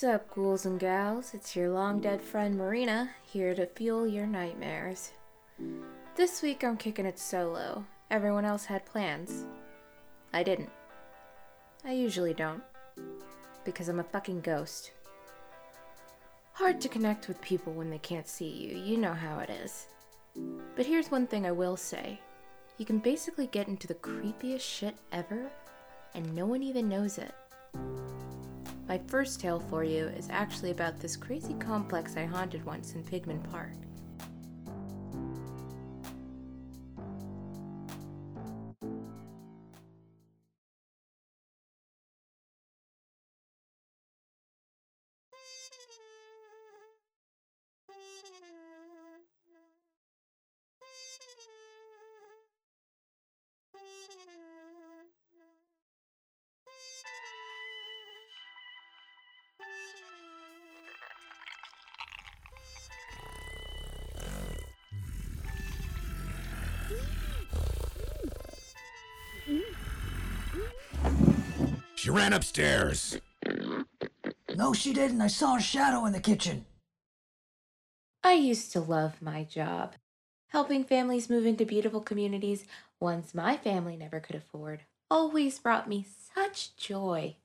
What's up, ghouls and gals? It's your long dead friend Marina, here to fuel your nightmares. This week I'm kicking it solo. Everyone else had plans. I didn't. I usually don't. Because I'm a fucking ghost. Hard to connect with people when they can't see you, you know how it is. But here's one thing I will say you can basically get into the creepiest shit ever, and no one even knows it. My first tale for you is actually about this crazy complex I haunted once in Pygman Park. She ran upstairs. No, she didn't. I saw a shadow in the kitchen. I used to love my job. Helping families move into beautiful communities ones my family never could afford always brought me such joy.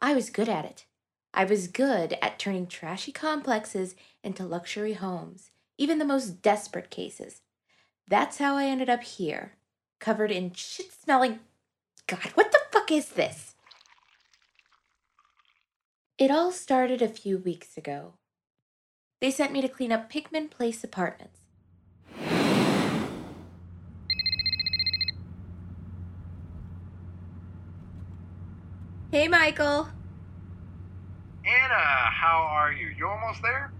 I was good at it. I was good at turning trashy complexes into luxury homes, even the most desperate cases. That's how I ended up here, covered in shit smelling. God, what the fuck is this? It all started a few weeks ago. They sent me to clean up Pygman Place apartments. Hey, Michael. Anna, how are you? You almost there?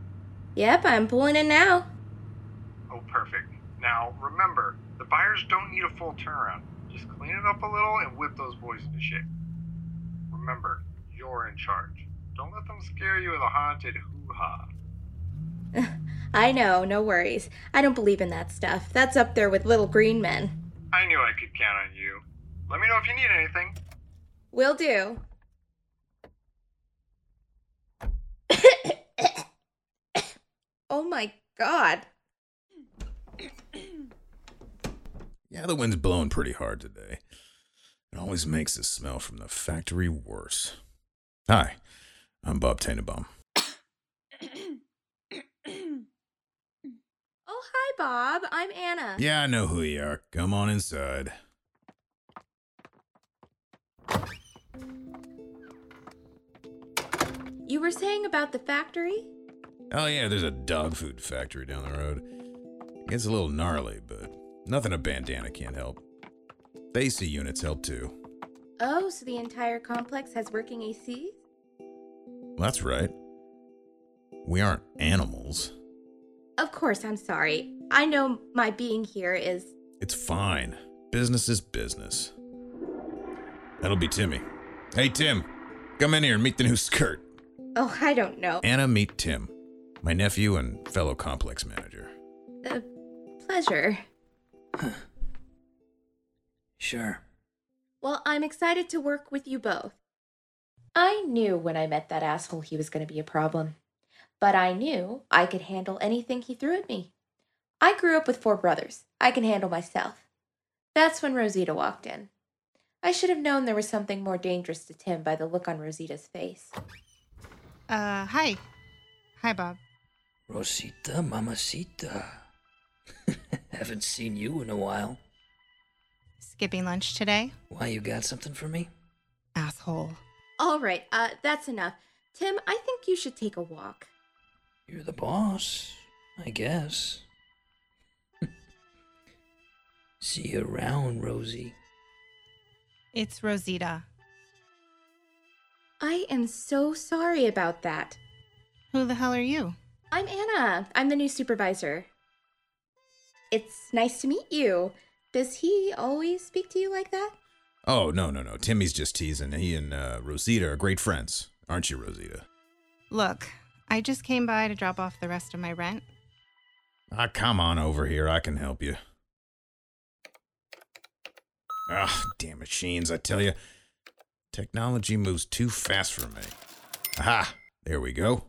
Yep, I'm pulling in now. Oh, perfect. Now, remember, the buyers don't need a full turnaround. Just clean it up a little and whip those boys into shape. Remember, you're in charge. Don't let them scare you with a haunted hoo ha. I know, no worries. I don't believe in that stuff. That's up there with little green men. I knew I could count on you. Let me know if you need anything. Will do. oh my god. Yeah, the wind's blowing pretty hard today. It always makes the smell from the factory worse. Hi, I'm Bob Tannenbaum. Oh, hi, Bob. I'm Anna. Yeah, I know who you are. Come on inside. You were saying about the factory? Oh, yeah, there's a dog food factory down the road. It's a little gnarly, but nothing a bandana can't help. AC units help too. Oh, so the entire complex has working AC? That's right. We aren't animals. Of course, I'm sorry. I know my being here is. It's fine. Business is business. That'll be Timmy. Hey, Tim, come in here and meet the new skirt. Oh, I don't know. Anna, meet Tim, my nephew and fellow complex manager. A pleasure. Sure. Well, I'm excited to work with you both. I knew when I met that asshole he was going to be a problem. But I knew I could handle anything he threw at me. I grew up with four brothers. I can handle myself. That's when Rosita walked in. I should have known there was something more dangerous to Tim by the look on Rosita's face. Uh, hi. Hi, Bob. Rosita, mamacita. Haven't seen you in a while. Skipping lunch today? Why, you got something for me? Asshole. All right, uh, that's enough. Tim, I think you should take a walk. You're the boss, I guess. See you around, Rosie. It's Rosita. I am so sorry about that. Who the hell are you? I'm Anna. I'm the new supervisor. It's nice to meet you. Does he always speak to you like that? Oh, no, no, no. Timmy's just teasing. He and uh, Rosita are great friends. Aren't you, Rosita? Look, I just came by to drop off the rest of my rent. Ah, come on over here. I can help you. Ah, damn machines, I tell you. Technology moves too fast for me. Aha! There we go.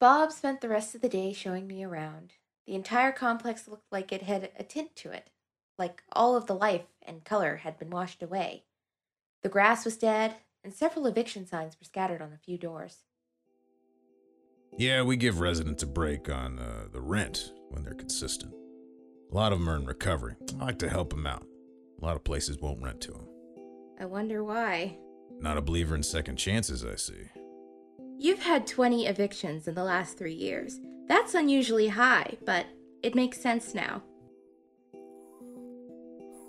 Bob spent the rest of the day showing me around. The entire complex looked like it had a tint to it, like all of the life and color had been washed away. The grass was dead, and several eviction signs were scattered on a few doors. Yeah, we give residents a break on uh, the rent when they're consistent. A lot of them are in recovery. I like to help them out. A lot of places won't rent to them. I wonder why. Not a believer in second chances, I see. You've had 20 evictions in the last three years. That's unusually high, but it makes sense now.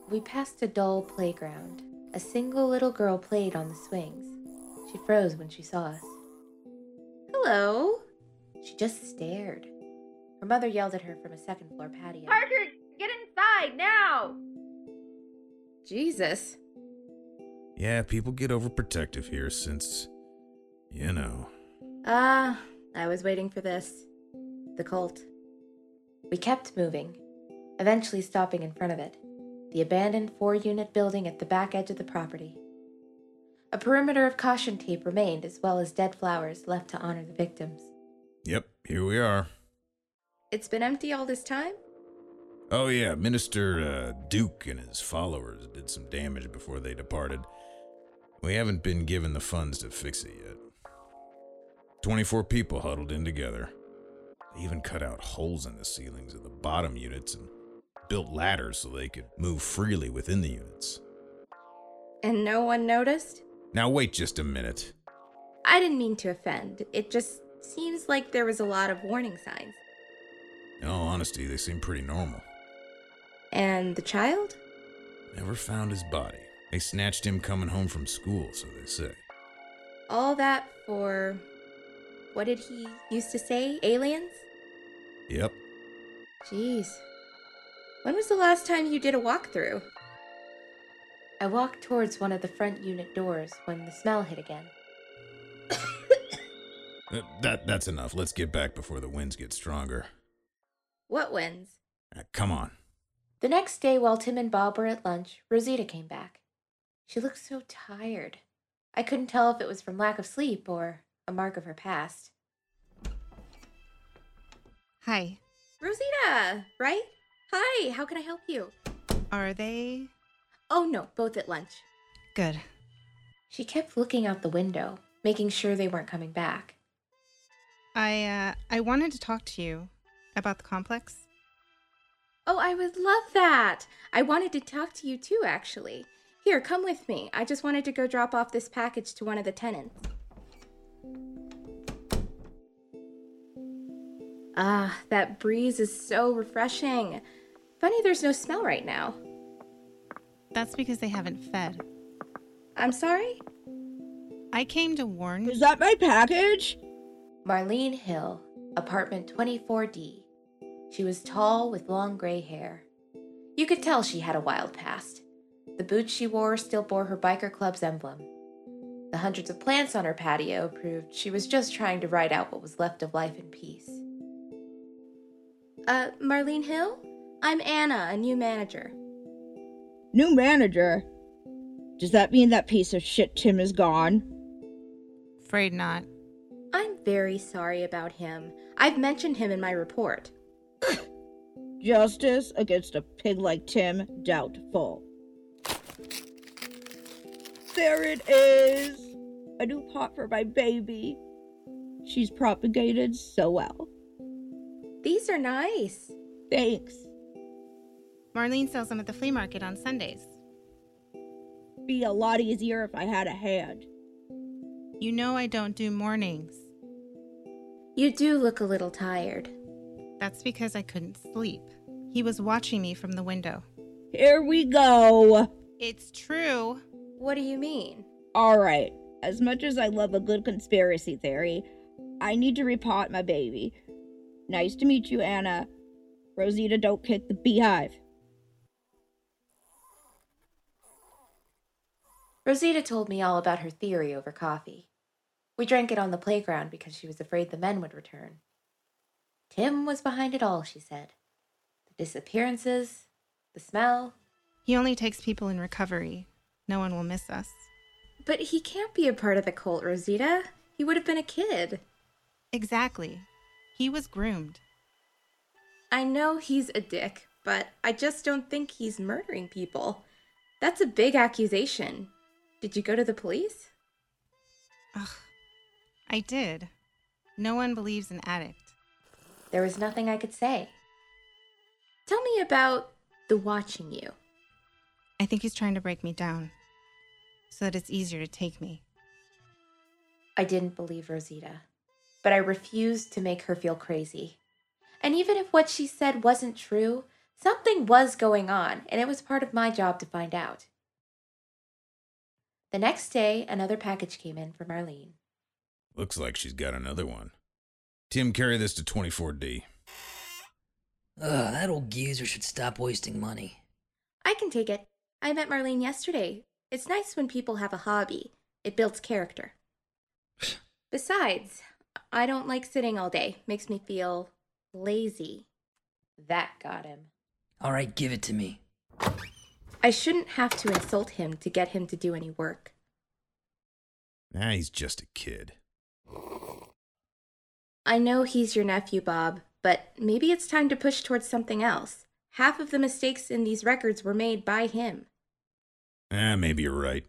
We passed a dull playground. A single little girl played on the swings. She froze when she saw us. Hello. She just stared. Her mother yelled at her from a second floor patio. Parker, get inside now! Jesus. Yeah, people get overprotective here since, you know. Ah, I was waiting for this. The cult. We kept moving, eventually stopping in front of it the abandoned four unit building at the back edge of the property. A perimeter of caution tape remained, as well as dead flowers left to honor the victims. Yep, here we are. It's been empty all this time? Oh, yeah, Minister uh, Duke and his followers did some damage before they departed. We haven't been given the funds to fix it yet. 24 people huddled in together. They even cut out holes in the ceilings of the bottom units and built ladders so they could move freely within the units. And no one noticed? Now, wait just a minute. I didn't mean to offend. It just seems like there was a lot of warning signs. In all honesty, they seem pretty normal. And the child? Never found his body. They snatched him coming home from school, so they say. All that for. What did he used to say? Aliens? Yep. Jeez. When was the last time you did a walkthrough? I walked towards one of the front unit doors when the smell hit again. Uh, that that's enough. Let's get back before the winds get stronger. What winds? Uh, come on. The next day, while Tim and Bob were at lunch, Rosita came back. She looked so tired. I couldn't tell if it was from lack of sleep or a mark of her past. Hi. Rosita, right? Hi, how can I help you? Are they? Oh no, both at lunch. Good. She kept looking out the window, making sure they weren't coming back. I uh I wanted to talk to you about the complex. Oh, I would love that. I wanted to talk to you too, actually. Here, come with me. I just wanted to go drop off this package to one of the tenants. Ah, that breeze is so refreshing. Funny there's no smell right now. That's because they haven't fed. I'm sorry? I came to warn you Is that my package? Marlene Hill, apartment 24D. She was tall with long gray hair. You could tell she had a wild past. The boots she wore still bore her biker club's emblem. The hundreds of plants on her patio proved she was just trying to ride out what was left of life in peace. Uh, Marlene Hill? I'm Anna, a new manager. New manager. Does that mean that piece of shit Tim is gone? Afraid not. I'm very sorry about him. I've mentioned him in my report. Justice against a pig like Tim, doubtful. There it is! A new pot for my baby. She's propagated so well. These are nice. Thanks. Marlene sells them at the flea market on Sundays. Be a lot easier if I had a hand. You know I don't do mornings. You do look a little tired. That's because I couldn't sleep. He was watching me from the window. Here we go. It's true. What do you mean? Alright, as much as I love a good conspiracy theory, I need to repot my baby. Nice to meet you, Anna. Rosita, don't kick the beehive. Rosita told me all about her theory over coffee. We drank it on the playground because she was afraid the men would return. Tim was behind it all, she said. The disappearances, the smell. He only takes people in recovery. No one will miss us. But he can't be a part of the cult, Rosita. He would have been a kid. Exactly. He was groomed. I know he's a dick, but I just don't think he's murdering people. That's a big accusation. Did you go to the police? Ugh. I did. No one believes an addict. There was nothing I could say. Tell me about the watching you. I think he's trying to break me down so that it's easier to take me. I didn't believe Rosita, but I refused to make her feel crazy. And even if what she said wasn't true, something was going on, and it was part of my job to find out. The next day, another package came in from Marlene. Looks like she's got another one. Tim, carry this to 24D. Ugh, that old geezer should stop wasting money. I can take it. I met Marlene yesterday. It's nice when people have a hobby, it builds character. Besides, I don't like sitting all day, makes me feel lazy. That got him. All right, give it to me. I shouldn't have to insult him to get him to do any work. Nah, he's just a kid. I know he's your nephew, Bob, but maybe it's time to push towards something else. Half of the mistakes in these records were made by him. Ah, maybe you're right.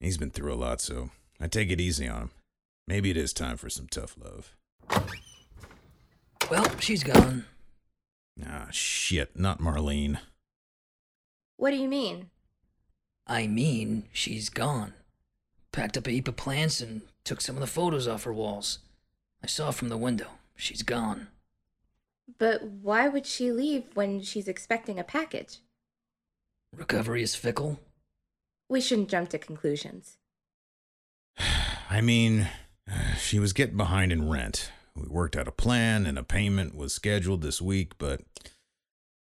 He's been through a lot, so I take it easy on him. Maybe it is time for some tough love. Well, she's gone. Ah, shit, not Marlene. What do you mean? I mean, she's gone. Packed up a heap of plants and took some of the photos off her walls. I saw from the window. She's gone. But why would she leave when she's expecting a package? Recovery is fickle. We shouldn't jump to conclusions. I mean, she was getting behind in rent. We worked out a plan and a payment was scheduled this week, but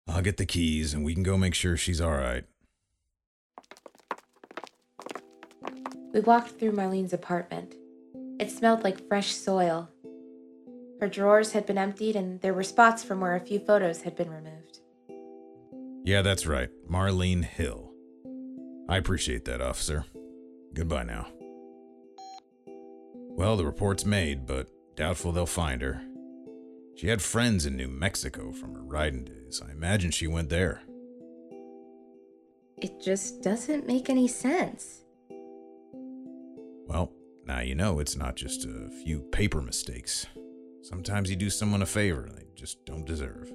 I'll get the keys and we can go make sure she's all right. We walked through Marlene's apartment. It smelled like fresh soil. Her drawers had been emptied and there were spots from where a few photos had been removed. Yeah, that's right. Marlene Hill. I appreciate that, officer. Goodbye now. Well, the report's made, but doubtful they'll find her. She had friends in New Mexico from her riding days. I imagine she went there. It just doesn't make any sense. Well, now you know it's not just a few paper mistakes. Sometimes you do someone a favor they just don't deserve.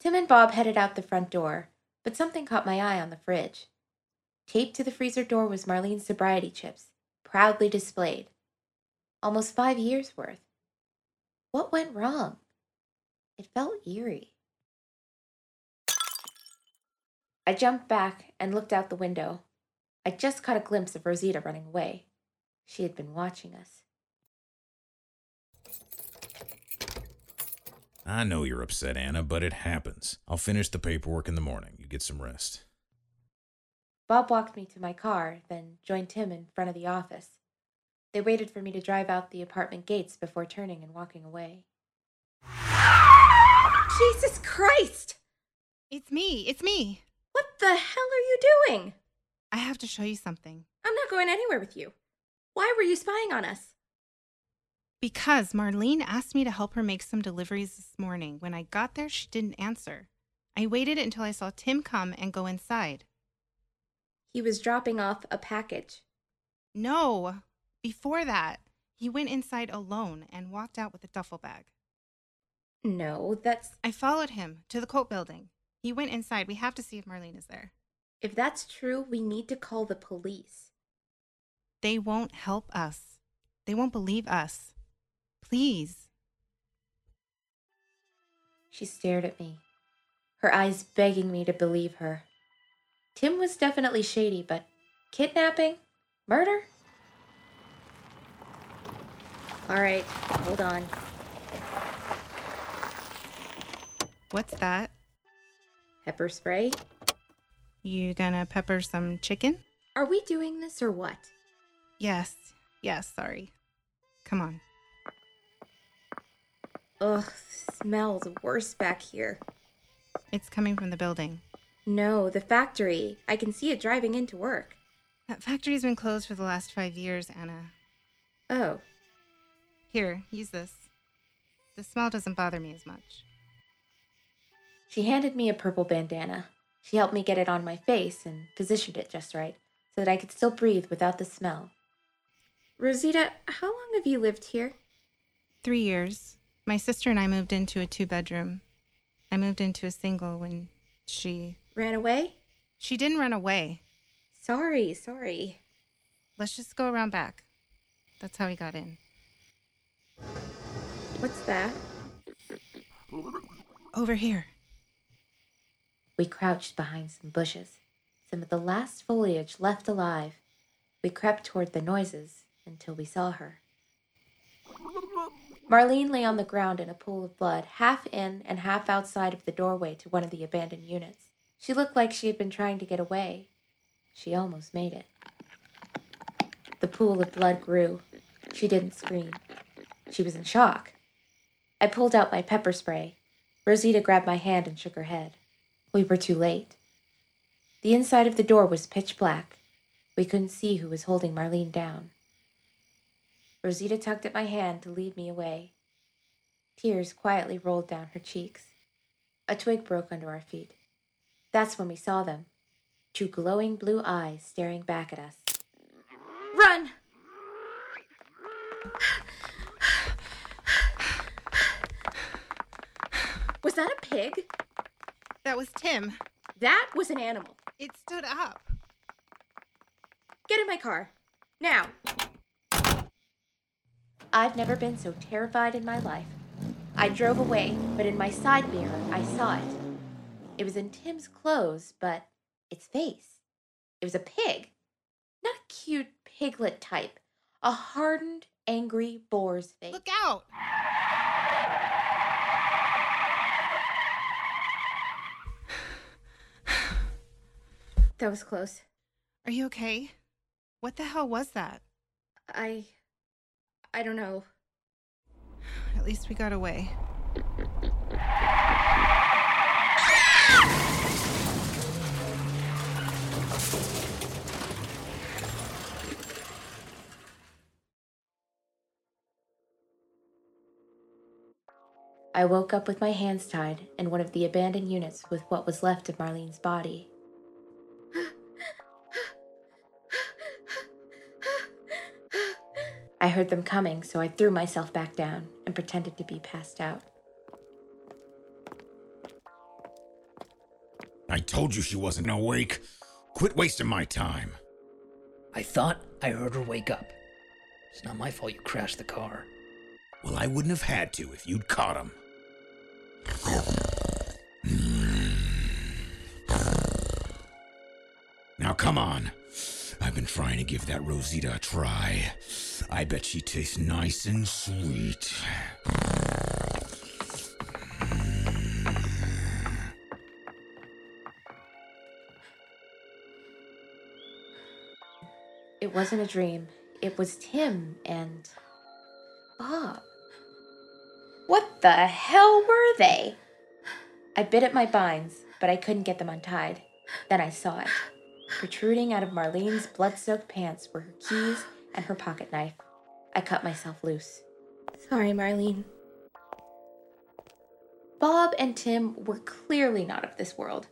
Tim and Bob headed out the front door, but something caught my eye on the fridge. Taped to the freezer door was Marlene's sobriety chips, proudly displayed. Almost five years worth. What went wrong? It felt eerie. I jumped back and looked out the window. I just caught a glimpse of Rosita running away. She had been watching us. I know you're upset, Anna, but it happens. I'll finish the paperwork in the morning. You get some rest. Bob walked me to my car, then joined Tim in front of the office. They waited for me to drive out the apartment gates before turning and walking away. Jesus Christ! It's me. It's me. What the hell are you doing? I have to show you something. I'm not going anywhere with you. Why were you spying on us? Because Marlene asked me to help her make some deliveries this morning. When I got there, she didn't answer. I waited until I saw Tim come and go inside. He was dropping off a package. No, before that, he went inside alone and walked out with a duffel bag. No, that's. I followed him to the coat building. He went inside. We have to see if Marlene is there. If that's true, we need to call the police. They won't help us. They won't believe us. Please. She stared at me, her eyes begging me to believe her. Tim was definitely shady, but kidnapping? Murder? Alright, hold on. What's that? Pepper spray? You gonna pepper some chicken? Are we doing this or what? Yes. Yes, sorry. Come on. Ugh, smells worse back here. It's coming from the building. No, the factory. I can see it driving into work. That factory's been closed for the last five years, Anna. Oh, Here, use this. The smell doesn't bother me as much. She handed me a purple bandana. She helped me get it on my face and positioned it just right so that I could still breathe without the smell. Rosita, how long have you lived here? Three years. My sister and I moved into a two bedroom. I moved into a single when she. Ran away? She didn't run away. Sorry, sorry. Let's just go around back. That's how we got in. What's that? Over here. We crouched behind some bushes, some of the last foliage left alive. We crept toward the noises until we saw her. Marlene lay on the ground in a pool of blood, half in and half outside of the doorway to one of the abandoned units. She looked like she had been trying to get away. She almost made it. The pool of blood grew. She didn't scream. She was in shock. I pulled out my pepper spray. Rosita grabbed my hand and shook her head. We were too late. The inside of the door was pitch black. We couldn't see who was holding Marlene down. Rosita tugged at my hand to lead me away. Tears quietly rolled down her cheeks. A twig broke under our feet. That's when we saw them two glowing blue eyes staring back at us. Run! Was that a pig? That was Tim. That was an animal. It stood up. Get in my car. Now. I've never been so terrified in my life. I drove away, but in my side mirror, I saw it. It was in Tim's clothes, but its face. It was a pig. Not a cute piglet type. A hardened, angry boar's face. Look out! That was close. Are you okay? What the hell was that? I. I don't know. At least we got away. I woke up with my hands tied in one of the abandoned units with what was left of Marlene's body. I heard them coming, so I threw myself back down and pretended to be passed out. I told you she wasn't awake. Quit wasting my time. I thought I heard her wake up. It's not my fault you crashed the car. Well, I wouldn't have had to if you'd caught him. Now come on. I've been trying to give that Rosita a try. I bet she tastes nice and sweet. It wasn't a dream. It was Tim and Bob. What the hell were they? I bit at my binds, but I couldn't get them untied. Then I saw it. Protruding out of Marlene's blood soaked pants were her keys and her pocket knife. I cut myself loose. Sorry, Marlene. Bob and Tim were clearly not of this world.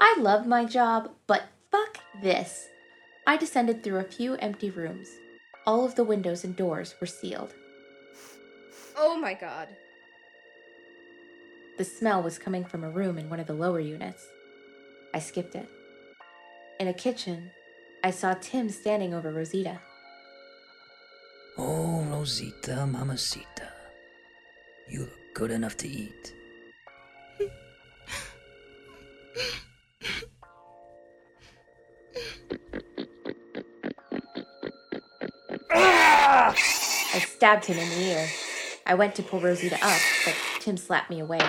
I love my job, but fuck this. I descended through a few empty rooms. All of the windows and doors were sealed. Oh my god. The smell was coming from a room in one of the lower units. I skipped it. In a kitchen, I saw Tim standing over Rosita. Oh, Rosita, Mamacita. You look good enough to eat. I stabbed him in the ear. I went to pull Rosita up, but Tim slapped me away.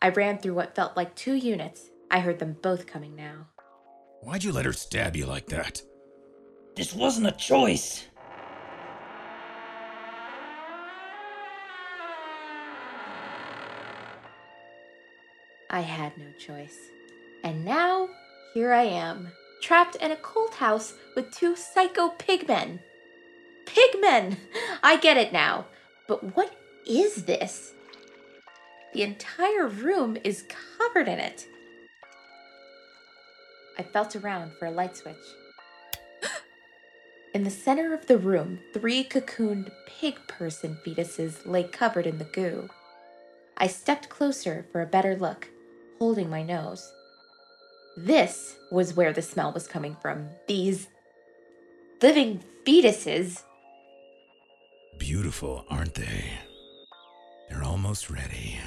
I ran through what felt like two units. I heard them both coming now. Why'd you let her stab you like that? This wasn't a choice. I had no choice. And now, here I am, trapped in a cold house with two psycho pigmen. Pigmen! I get it now. But what is this? The entire room is covered in it. I felt around for a light switch. In the center of the room, three cocooned pig person fetuses lay covered in the goo. I stepped closer for a better look, holding my nose. This was where the smell was coming from. These living fetuses. Beautiful, aren't they? They're almost ready.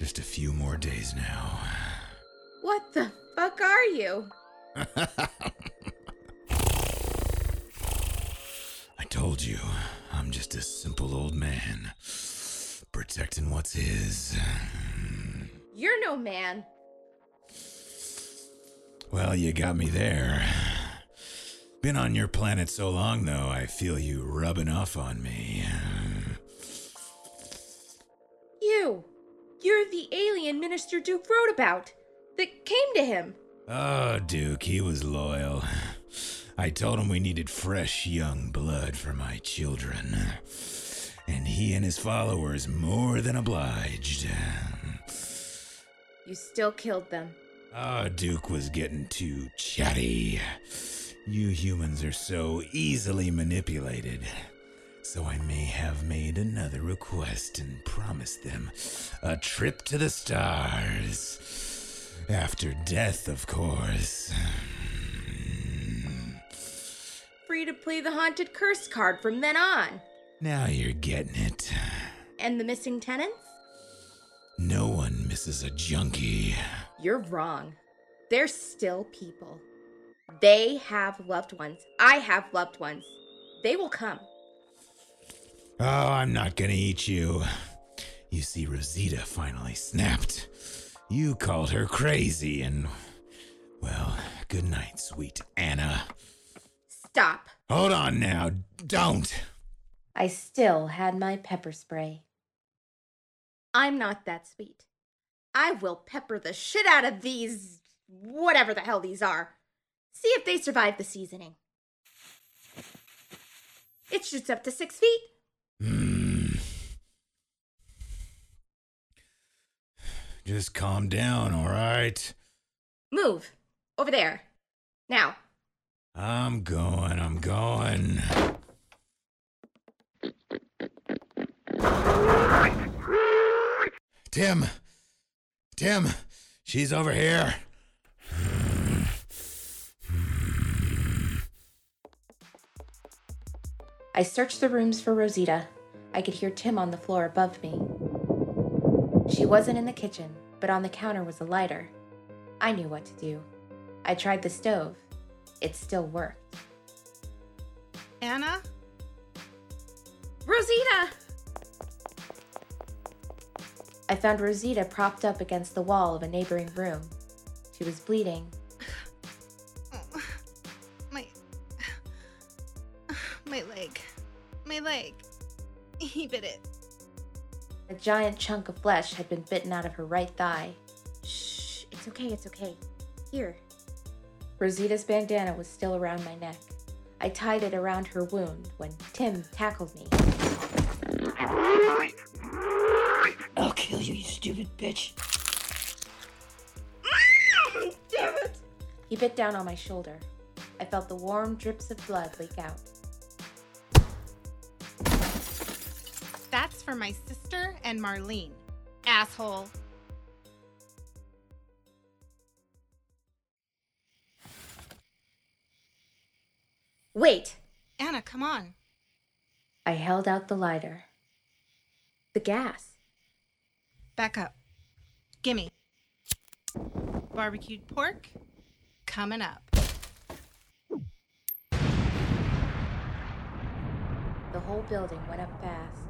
Just a few more days now. What the fuck are you? I told you, I'm just a simple old man. Protecting what's his. You're no man. Well, you got me there. Been on your planet so long, though, I feel you rubbing off on me. You. You're the alien Minister Duke wrote about that came to him. Oh, Duke, he was loyal. I told him we needed fresh young blood for my children. And he and his followers more than obliged. You still killed them. Oh, Duke was getting too chatty. You humans are so easily manipulated. So I may have made another request and promised them a trip to the stars. After death, of course. Free to play the haunted curse card from then on. Now you're getting it. And the missing tenants? No one misses a junkie. You're wrong. They're still people. They have loved ones. I have loved ones. They will come. Oh, I'm not gonna eat you. You see, Rosita finally snapped. You called her crazy, and. Well, good night, sweet Anna. Stop. Hold on now. Don't. I still had my pepper spray. I'm not that sweet. I will pepper the shit out of these. whatever the hell these are. See if they survive the seasoning. It shoots up to six feet. Hmm. Just calm down, all right? Move. Over there. Now. I'm going, I'm going. Tim! Tim! She's over here! I searched the rooms for Rosita. I could hear Tim on the floor above me. She wasn't in the kitchen, but on the counter was a lighter. I knew what to do. I tried the stove. It still worked. Anna? Rosita! I found Rosita propped up against the wall of a neighboring room. She was bleeding. Giant chunk of flesh had been bitten out of her right thigh. Shh, it's okay, it's okay. Here. Rosita's bandana was still around my neck. I tied it around her wound when Tim tackled me. I'll kill you, you stupid bitch. Damn it! He bit down on my shoulder. I felt the warm drips of blood leak out. for my sister and Marlene. Asshole. Wait! Anna, come on. I held out the lighter. The gas. Back up. Gimme. Barbecued pork coming up. The whole building went up fast.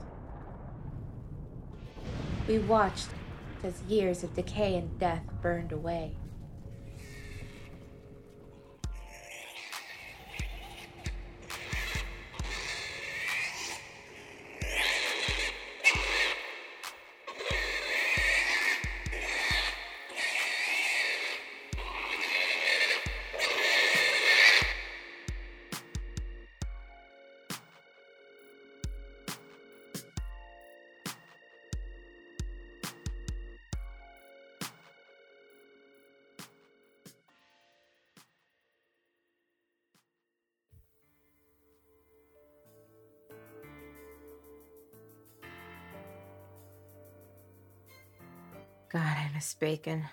We watched as years of decay and death burned away. God, I miss bacon.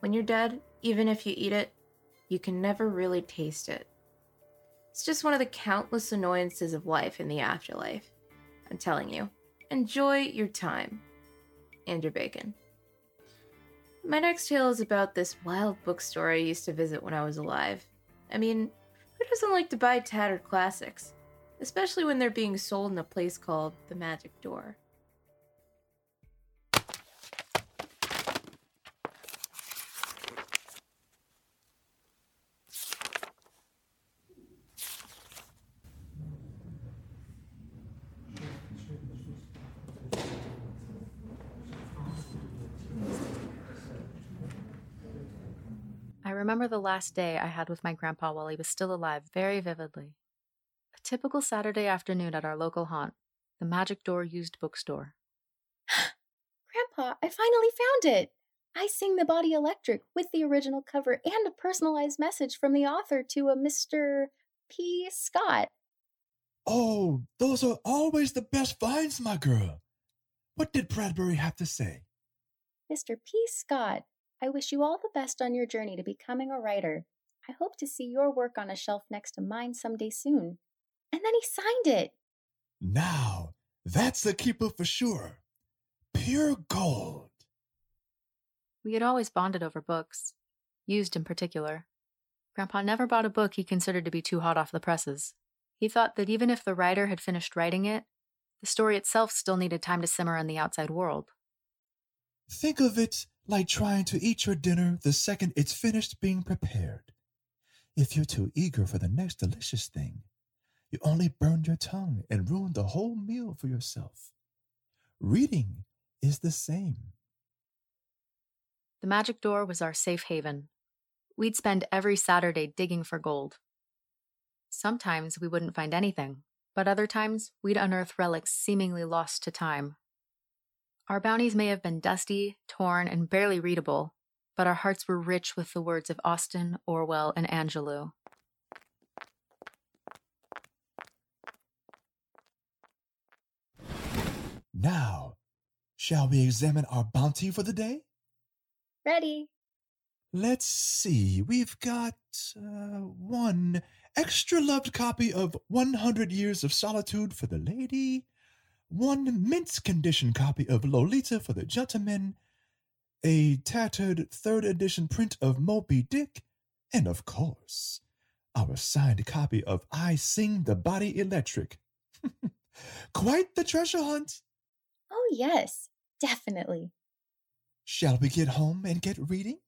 When you're dead, even if you eat it, you can never really taste it. It's just one of the countless annoyances of life in the afterlife. I'm telling you, enjoy your time and your bacon. My next tale is about this wild bookstore I used to visit when I was alive. I mean, who doesn't like to buy tattered classics? Especially when they're being sold in a place called the Magic Door. Remember the last day I had with my grandpa while he was still alive very vividly. A typical Saturday afternoon at our local haunt, the Magic Door used bookstore. Grandpa, I finally found it! I Sing the Body Electric with the original cover and a personalized message from the author to a Mr. P. Scott. Oh, those are always the best finds, my girl. What did Bradbury have to say? Mr. P. Scott, I wish you all the best on your journey to becoming a writer. I hope to see your work on a shelf next to mine someday soon. And then he signed it. Now, that's the keeper for sure. Pure gold. We had always bonded over books, used in particular. Grandpa never bought a book he considered to be too hot off the presses. He thought that even if the writer had finished writing it, the story itself still needed time to simmer in the outside world. Think of it like trying to eat your dinner the second it's finished being prepared. If you're too eager for the next delicious thing, you only burn your tongue and ruin the whole meal for yourself. Reading is the same. The magic door was our safe haven. We'd spend every Saturday digging for gold. Sometimes we wouldn't find anything, but other times we'd unearth relics seemingly lost to time. Our bounties may have been dusty, torn, and barely readable, but our hearts were rich with the words of Austen, Orwell, and Angelou. Now, shall we examine our bounty for the day? Ready? Let's see, we've got uh, one extra loved copy of 100 Years of Solitude for the lady, one mint condition copy of Lolita for the gentleman, a tattered third edition print of Moby Dick, and of course, our signed copy of I Sing the Body Electric. Quite the treasure hunt. Oh, yes, definitely. Shall we get home and get reading?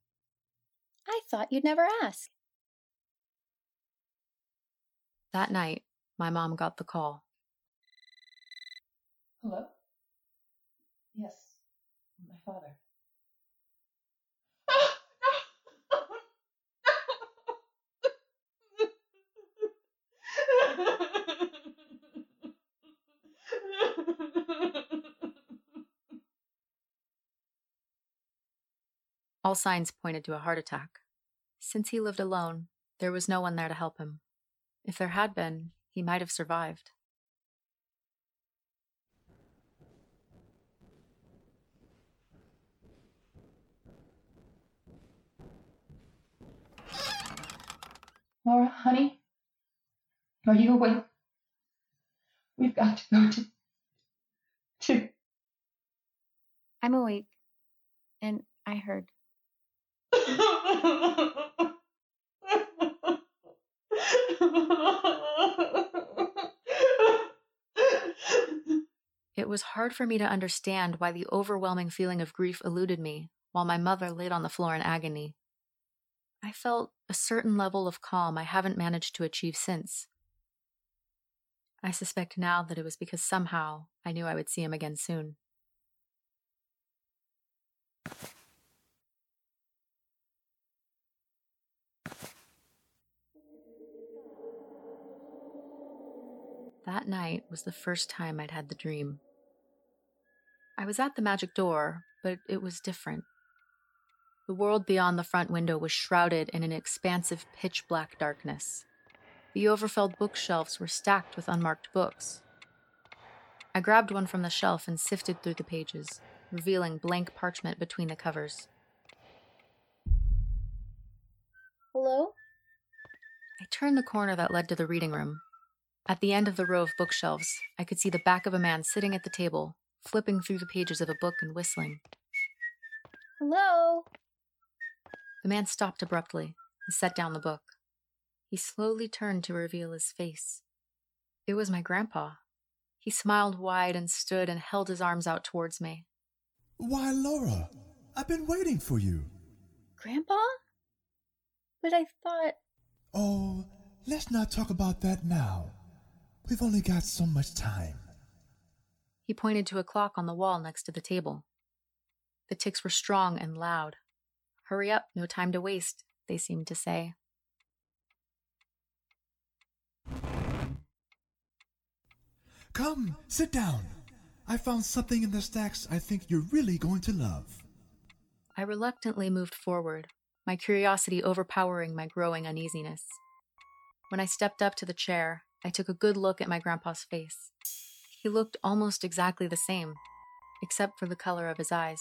I thought you'd never ask. That night, my mom got the call. Hello? Yes, my father. All signs pointed to a heart attack. Since he lived alone, there was no one there to help him. If there had been, he might have survived. Laura, honey, are you awake? We've got to go to. to. I'm awake, and I heard. it was hard for me to understand why the overwhelming feeling of grief eluded me while my mother laid on the floor in agony. I felt a certain level of calm I haven't managed to achieve since. I suspect now that it was because somehow I knew I would see him again soon. That night was the first time I'd had the dream. I was at the magic door, but it was different. The world beyond the front window was shrouded in an expansive pitch black darkness. The overfilled bookshelves were stacked with unmarked books. I grabbed one from the shelf and sifted through the pages, revealing blank parchment between the covers. Hello? I turned the corner that led to the reading room. At the end of the row of bookshelves, I could see the back of a man sitting at the table, flipping through the pages of a book and whistling. Hello? The man stopped abruptly and set down the book. He slowly turned to reveal his face. It was my grandpa. He smiled wide and stood and held his arms out towards me. Why, Laura, I've been waiting for you. Grandpa? But I thought. Oh, let's not talk about that now. We've only got so much time. He pointed to a clock on the wall next to the table. The ticks were strong and loud. Hurry up, no time to waste, they seemed to say. Come, sit down. I found something in the stacks I think you're really going to love. I reluctantly moved forward, my curiosity overpowering my growing uneasiness. When I stepped up to the chair, I took a good look at my grandpa's face. He looked almost exactly the same, except for the color of his eyes.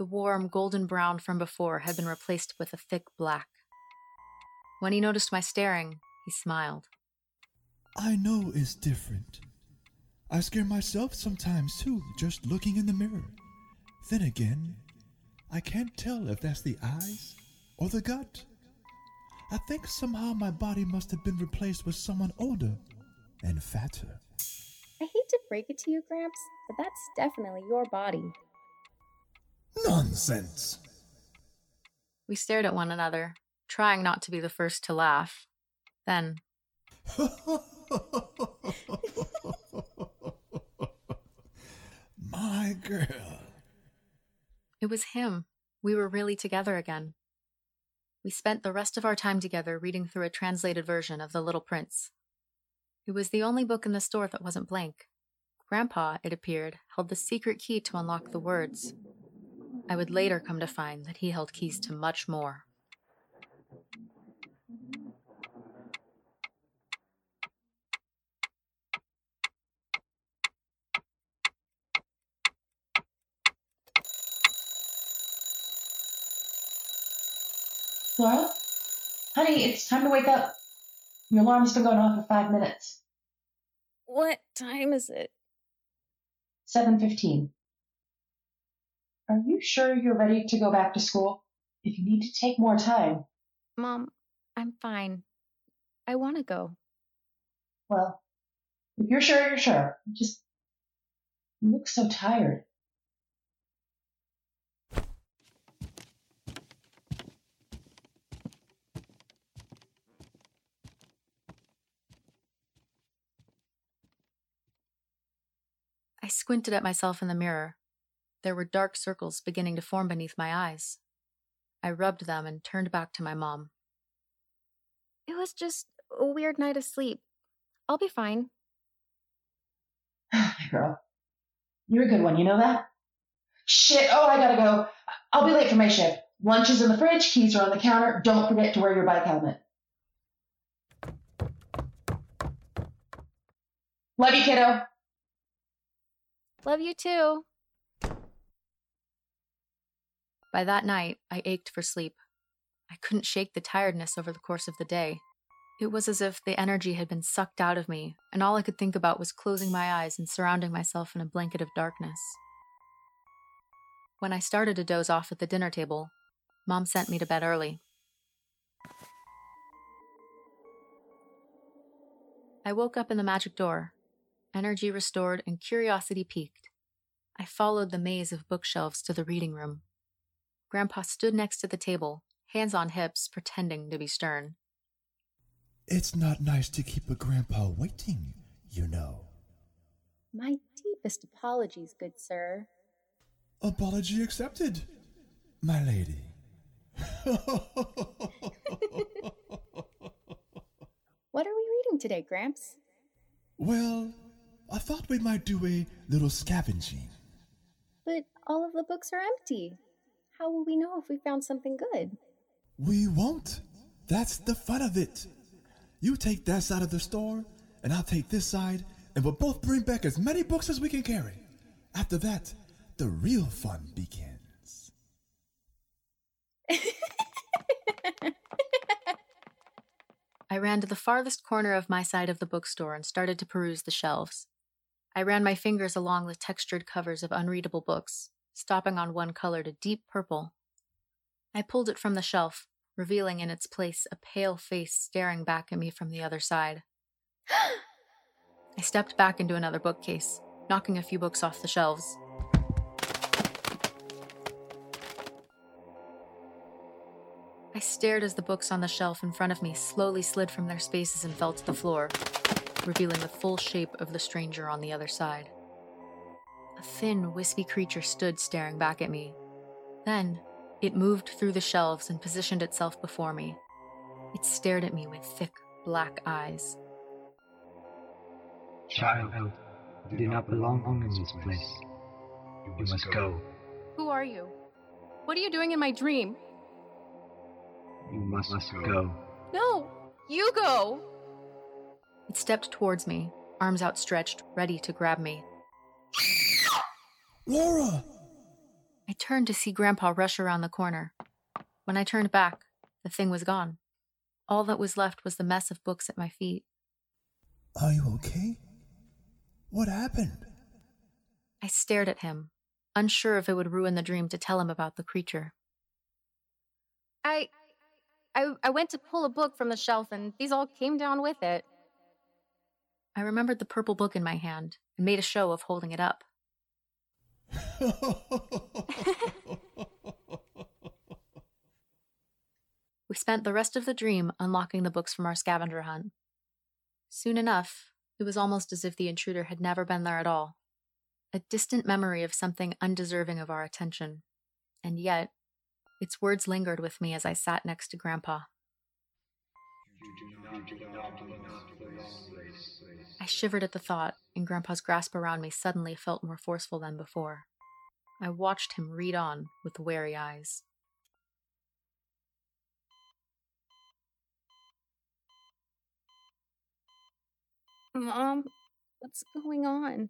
The warm golden brown from before had been replaced with a thick black. When he noticed my staring, he smiled. I know it's different. I scare myself sometimes too, just looking in the mirror. Then again, I can't tell if that's the eyes or the gut. I think somehow my body must have been replaced with someone older and fatter. I hate to break it to you, Gramps, but that's definitely your body. Nonsense! We stared at one another, trying not to be the first to laugh. Then, My girl. It was him. We were really together again. We spent the rest of our time together reading through a translated version of The Little Prince. It was the only book in the store that wasn't blank. Grandpa, it appeared, held the secret key to unlock the words. I would later come to find that he held keys to much more. Laura? Honey, it's time to wake up. Your alarm's been going off for five minutes. What time is it? 7.15. Are you sure you're ready to go back to school? If you need to take more time. Mom, I'm fine. I want to go. Well, if you're sure, you're sure. Just you look so tired. I squinted at myself in the mirror. There were dark circles beginning to form beneath my eyes. I rubbed them and turned back to my mom. It was just a weird night of sleep. I'll be fine. Girl, you're a good one, you know that? Shit, oh, I gotta go. I'll be late for my shift. Lunch is in the fridge, keys are on the counter. Don't forget to wear your bike helmet. Love you, kiddo. Love you too. By that night, I ached for sleep. I couldn't shake the tiredness over the course of the day. It was as if the energy had been sucked out of me, and all I could think about was closing my eyes and surrounding myself in a blanket of darkness. When I started to doze off at the dinner table, Mom sent me to bed early. I woke up in the magic door. energy restored, and curiosity piqued. I followed the maze of bookshelves to the reading room. Grandpa stood next to the table, hands on hips, pretending to be stern. It's not nice to keep a grandpa waiting, you know. My deepest apologies, good sir. Apology accepted, my lady. What are we reading today, Gramps? well, I thought we might do a little scavenging. But all of the books are empty. How will we know if we found something good? We won't. That's the fun of it. You take that side of the store, and I'll take this side, and we'll both bring back as many books as we can carry. After that, the real fun begins. I ran to the farthest corner of my side of the bookstore and started to peruse the shelves. I ran my fingers along the textured covers of unreadable books, stopping on one colored a deep purple. I pulled it from the shelf, revealing in its place a pale face staring back at me from the other side. I stepped back into another bookcase, knocking a few books off the shelves. I stared as the books on the shelf in front of me slowly slid from their spaces and fell to the floor, revealing the full shape of the stranger on the other side. A thin, wispy creature stood staring back at me. Then, it moved through the shelves and positioned itself before me. It stared at me with thick, black eyes. Child, you do not belong in this place. You must go. Who are you? What are you doing in my dream? You must go. No! You go! It stepped towards me, arms outstretched, ready to grab me. Laura! I turned to see Grandpa rush around the corner. When I turned back, the thing was gone. All that was left was the mess of books at my feet. Are you okay? What happened? I stared at him, unsure if it would ruin the dream to tell him about the creature. I. I, I went to pull a book from the shelf and these all came down with it. I remembered the purple book in my hand and made a show of holding it up. We spent the rest of the dream unlocking the books from our scavenger hunt. Soon enough, it was almost as if the intruder had never been there at all. A distant memory of something undeserving of our attention. And yet, its words lingered with me as I sat next to Grandpa. I shivered at the thought, and Grandpa's grasp around me suddenly felt more forceful than before. I watched him read on with wary eyes. Mom, what's going on?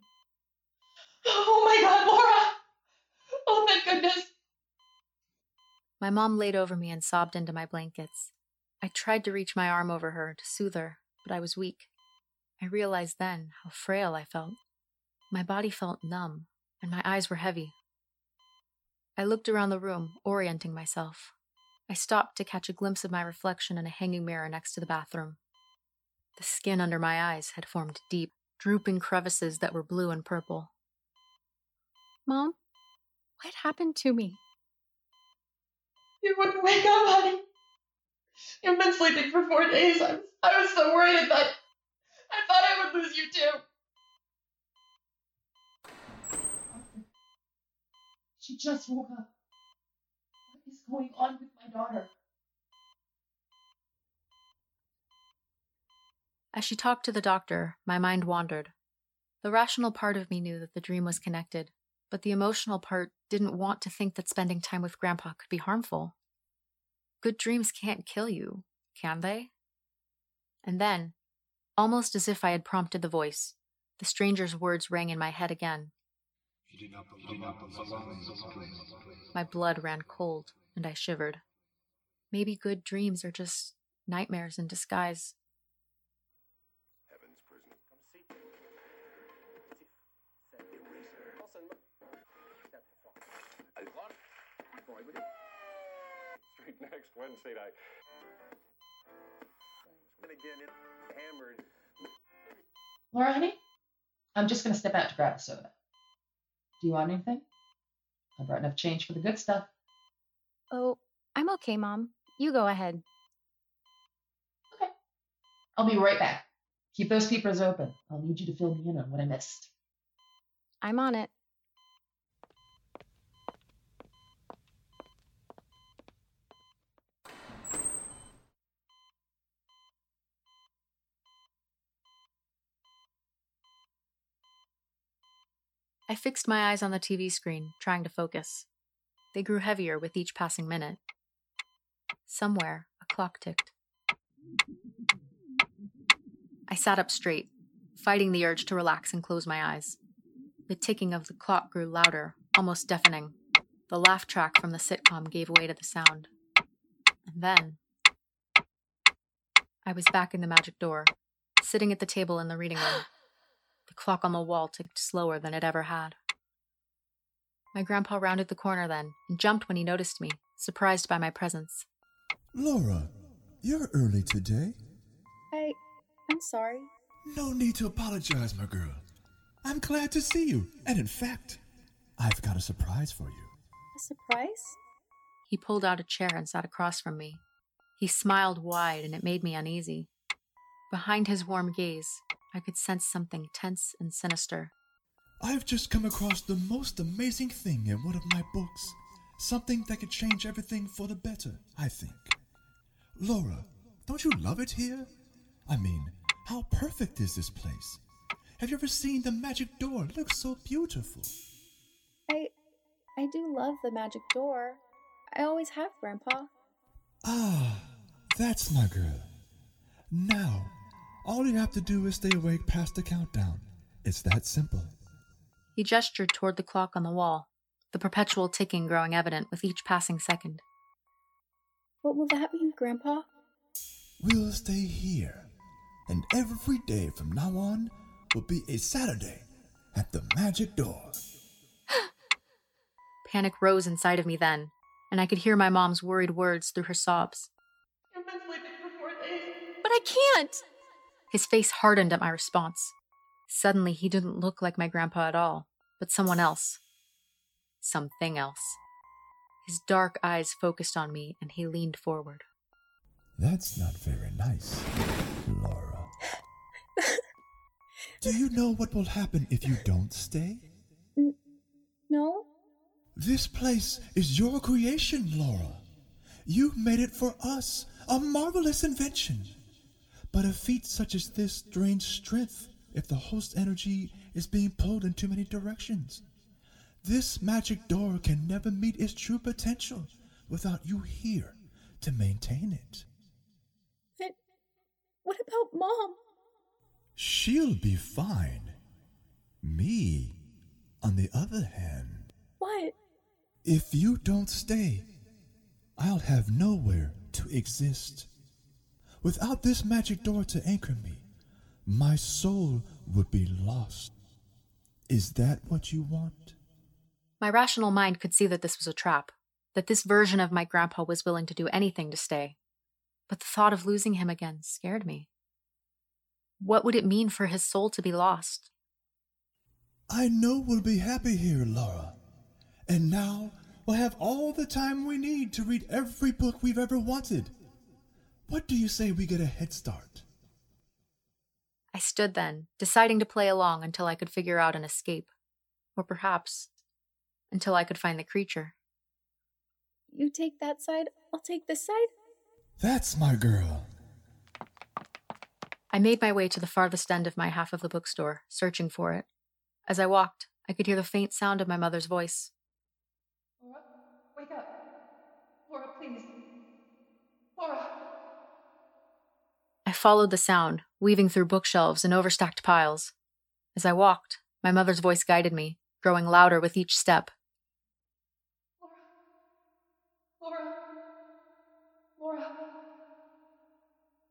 Oh my god, Laura! Oh, thank goodness! My mom laid over me and sobbed into my blankets. I tried to reach my arm over her to soothe her, but I was weak. I realized then how frail I felt. My body felt numb, and my eyes were heavy. I looked around the room, orienting myself. I stopped to catch a glimpse of my reflection in a hanging mirror next to the bathroom. The skin under my eyes had formed deep, drooping crevices that were blue and purple. Mom, what happened to me? You wouldn't wake up, honey. You've been sleeping for four days. I was, I was so worried. Thought, I thought I would lose you too. She just woke up. What is going on with my daughter? As she talked to the doctor, my mind wandered. The rational part of me knew that the dream was connected, but the emotional part didn't want to think that spending time with Grandpa could be harmful. Good dreams can't kill you, can they? And then, almost as if I had prompted the voice, the stranger's words rang in my head again. My blood ran cold, and I shivered. Maybe good dreams are just nightmares in disguise. Next Wednesday night. And again, it's hammered. Laura, honey, I'm just going to step out to grab a soda. Do you want anything? I brought enough change for the good stuff. Oh, I'm okay, Mom. You go ahead. Okay. I'll be right back. Keep those peepers open. I'll need you to fill me in on what I missed. I'm on it. I fixed my eyes on the TV screen, trying to focus. They grew heavier with each passing minute. Somewhere, a clock ticked. I sat up straight, fighting the urge to relax and close my eyes. The ticking of the clock grew louder, almost deafening. The laugh track from the sitcom gave way to the sound. And then. I was back in the magic door, sitting at the table in the reading room. The clock on the wall ticked slower than it ever had. My grandpa rounded the corner then and jumped when he noticed me, surprised by my presence. Laura, you're early today. I. I'm sorry. No need to apologize, my girl. I'm glad to see you. And in fact, I've got a surprise for you. A surprise? He pulled out a chair and sat across from me. He smiled wide, and it made me uneasy. Behind his warm gaze, I could sense something tense and sinister. I've just come across the most amazing thing in one of my books. Something that could change everything for the better, I think. Laura, don't you love it here? I mean, how perfect is this place? Have you ever seen the magic door? It looks so beautiful. I. I do love the magic door. I always have, Grandpa. Ah, that's my girl. Now, all you have to do is stay awake past the countdown. It's that simple. He gestured toward the clock on the wall, the perpetual ticking growing evident with each passing second. What will that mean, Grandpa? We'll stay here, and every day from now on will be a Saturday at the magic door. Panic rose inside of me then, and I could hear my mom's worried words through her sobs. I've been sleeping for four days. But I can't! His face hardened at my response. Suddenly, he didn't look like my grandpa at all, but someone else. Something else. His dark eyes focused on me, and he leaned forward. That's not very nice, Laura. Do you know what will happen if you don't stay? N- no? This place is your creation, Laura. You made it for us, a marvelous invention. But a feat such as this drains strength if the host energy is being pulled in too many directions. This magic door can never meet its true potential without you here to maintain it. But what about Mom? She'll be fine. Me, on the other hand, What? if you don't stay, I'll have nowhere to exist. Without this magic door to anchor me, my soul would be lost. Is that what you want? My rational mind could see that this was a trap, that this version of my grandpa was willing to do anything to stay. But the thought of losing him again scared me. What would it mean for his soul to be lost? I know we'll be happy here, Laura. And now we'll have all the time we need to read every book we've ever wanted. What do you say we get a head start? I stood then, deciding to play along until I could figure out an escape. Or perhaps until I could find the creature. You take that side, I'll take this side? That's my girl. I made my way to the farthest end of my half of the bookstore, searching for it. As I walked, I could hear the faint sound of my mother's voice. Laura, wake up. Laura, please. Laura. Followed the sound, weaving through bookshelves and overstacked piles. As I walked, my mother's voice guided me, growing louder with each step. Laura. Laura.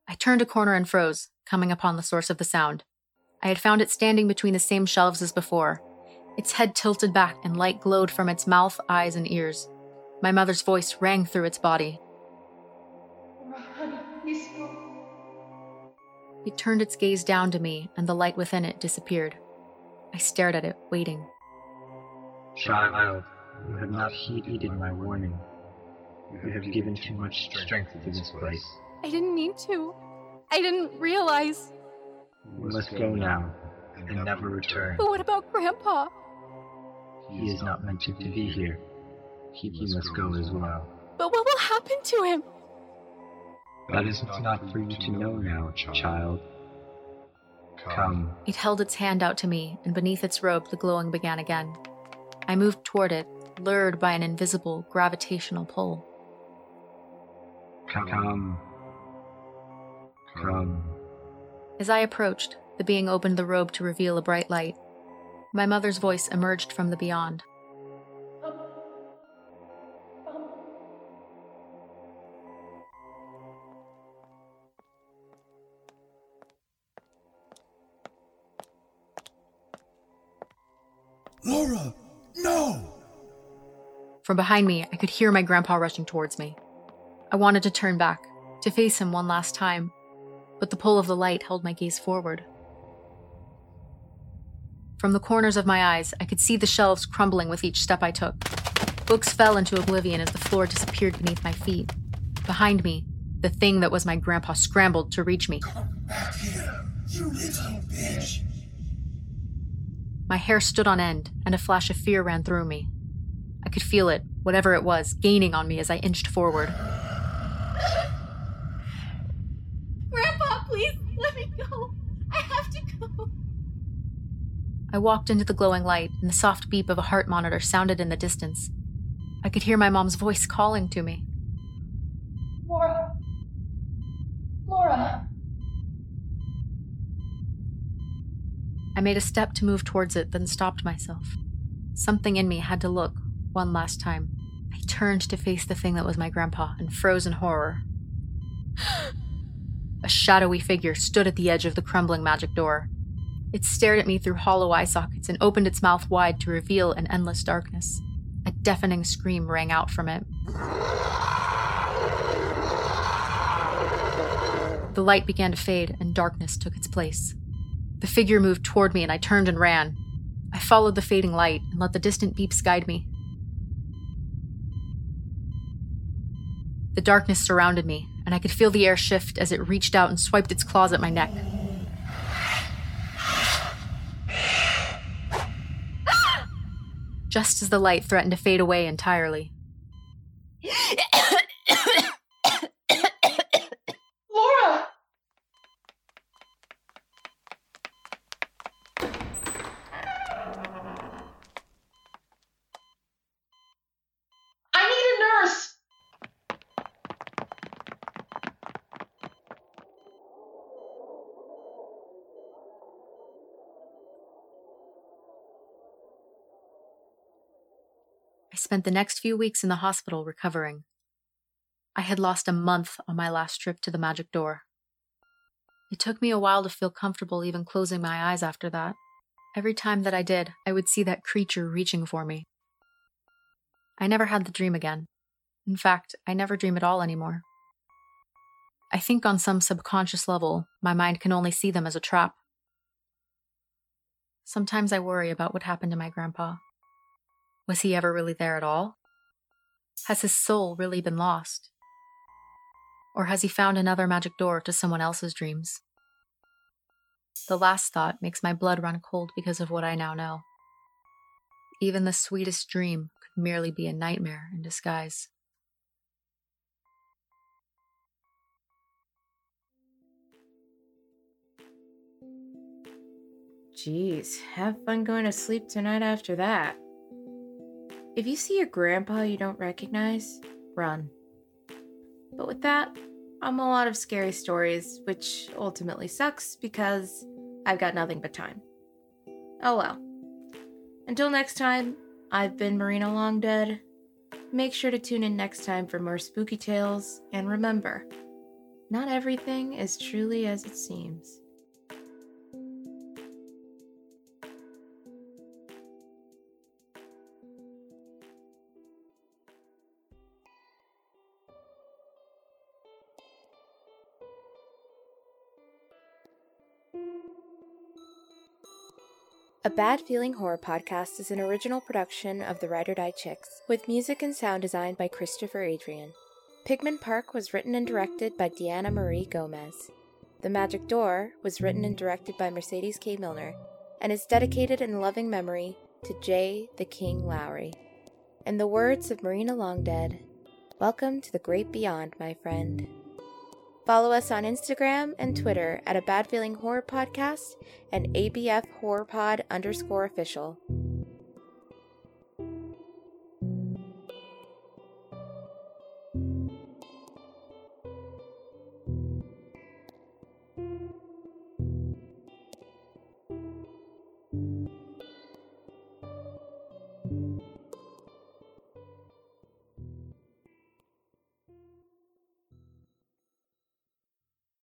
I turned a corner and froze, coming upon the source of the sound. I had found it standing between the same shelves as before. Its head tilted back and light glowed from its mouth, eyes, and ears. My mother's voice rang through its body. It turned its gaze down to me, and the light within it disappeared. I stared at it, waiting. Child, you have not heeded my warning. You have given too much strength to this place. I didn't mean to. I didn't realize. You must go now and never return. But what about Grandpa? He is not meant to be here. He, he must go as well. But what will happen to him? That is not for you to know now, child. Come. It held its hand out to me, and beneath its robe the glowing began again. I moved toward it, lured by an invisible gravitational pull. Come. Come. Come. As I approached, the being opened the robe to reveal a bright light. My mother's voice emerged from the beyond. From behind me, I could hear my grandpa rushing towards me. I wanted to turn back, to face him one last time, but the pull of the light held my gaze forward. From the corners of my eyes, I could see the shelves crumbling with each step I took. Books fell into oblivion as the floor disappeared beneath my feet. Behind me, the thing that was my grandpa scrambled to reach me. Back here, you little bitch! My hair stood on end, and a flash of fear ran through me. I could feel it, whatever it was, gaining on me as I inched forward. Grandpa, please let me go. I have to go. I walked into the glowing light, and the soft beep of a heart monitor sounded in the distance. I could hear my mom's voice calling to me. Laura. Laura. I made a step to move towards it, then stopped myself. Something in me had to look one last time. I turned to face the thing that was my grandpa and froze in horror. a shadowy figure stood at the edge of the crumbling magic door. It stared at me through hollow eye sockets and opened its mouth wide to reveal an endless darkness. A deafening scream rang out from it. The light began to fade, and darkness took its place. The figure moved toward me, and I turned and ran. I followed the fading light and let the distant beeps guide me. The darkness surrounded me, and I could feel the air shift as it reached out and swiped its claws at my neck. Just as the light threatened to fade away entirely. Laura! I need a nurse! I spent the next few weeks in the hospital recovering. I had lost a month on my last trip to the magic door. It took me a while to feel comfortable even closing my eyes after that. Every time that I did, I would see that creature reaching for me. I never had the dream again. In fact, I never dream at all anymore. I think on some subconscious level, my mind can only see them as a trap. Sometimes I worry about what happened to my grandpa. Was he ever really there at all? Has his soul really been lost? Or has he found another magic door to someone else's dreams? The last thought makes my blood run cold because of what I now know. Even the sweetest dream could merely be a nightmare in disguise. Jeez, have fun going to sleep tonight after that. If you see your grandpa you don't recognize, run. But with that, I'm a lot of scary stories, which ultimately sucks because I've got nothing but time. Oh well. Until next time, I've been Marina Longdead. Make sure to tune in next time for more spooky tales, and remember, not everything is truly as it seems. Bad Feeling Horror podcast is an original production of the Ride or Die Chicks, with music and sound designed by Christopher Adrian. Pygman Park was written and directed by Deanna Marie Gomez. The Magic Door was written and directed by Mercedes K. Milner and is dedicated in loving memory to J. the King Lowry. In the words of Marina Longdead, welcome to the great beyond, my friend. Follow us on Instagram and Twitter at a Bad Feeling Horror Podcast and ABF Horror Pod underscore official.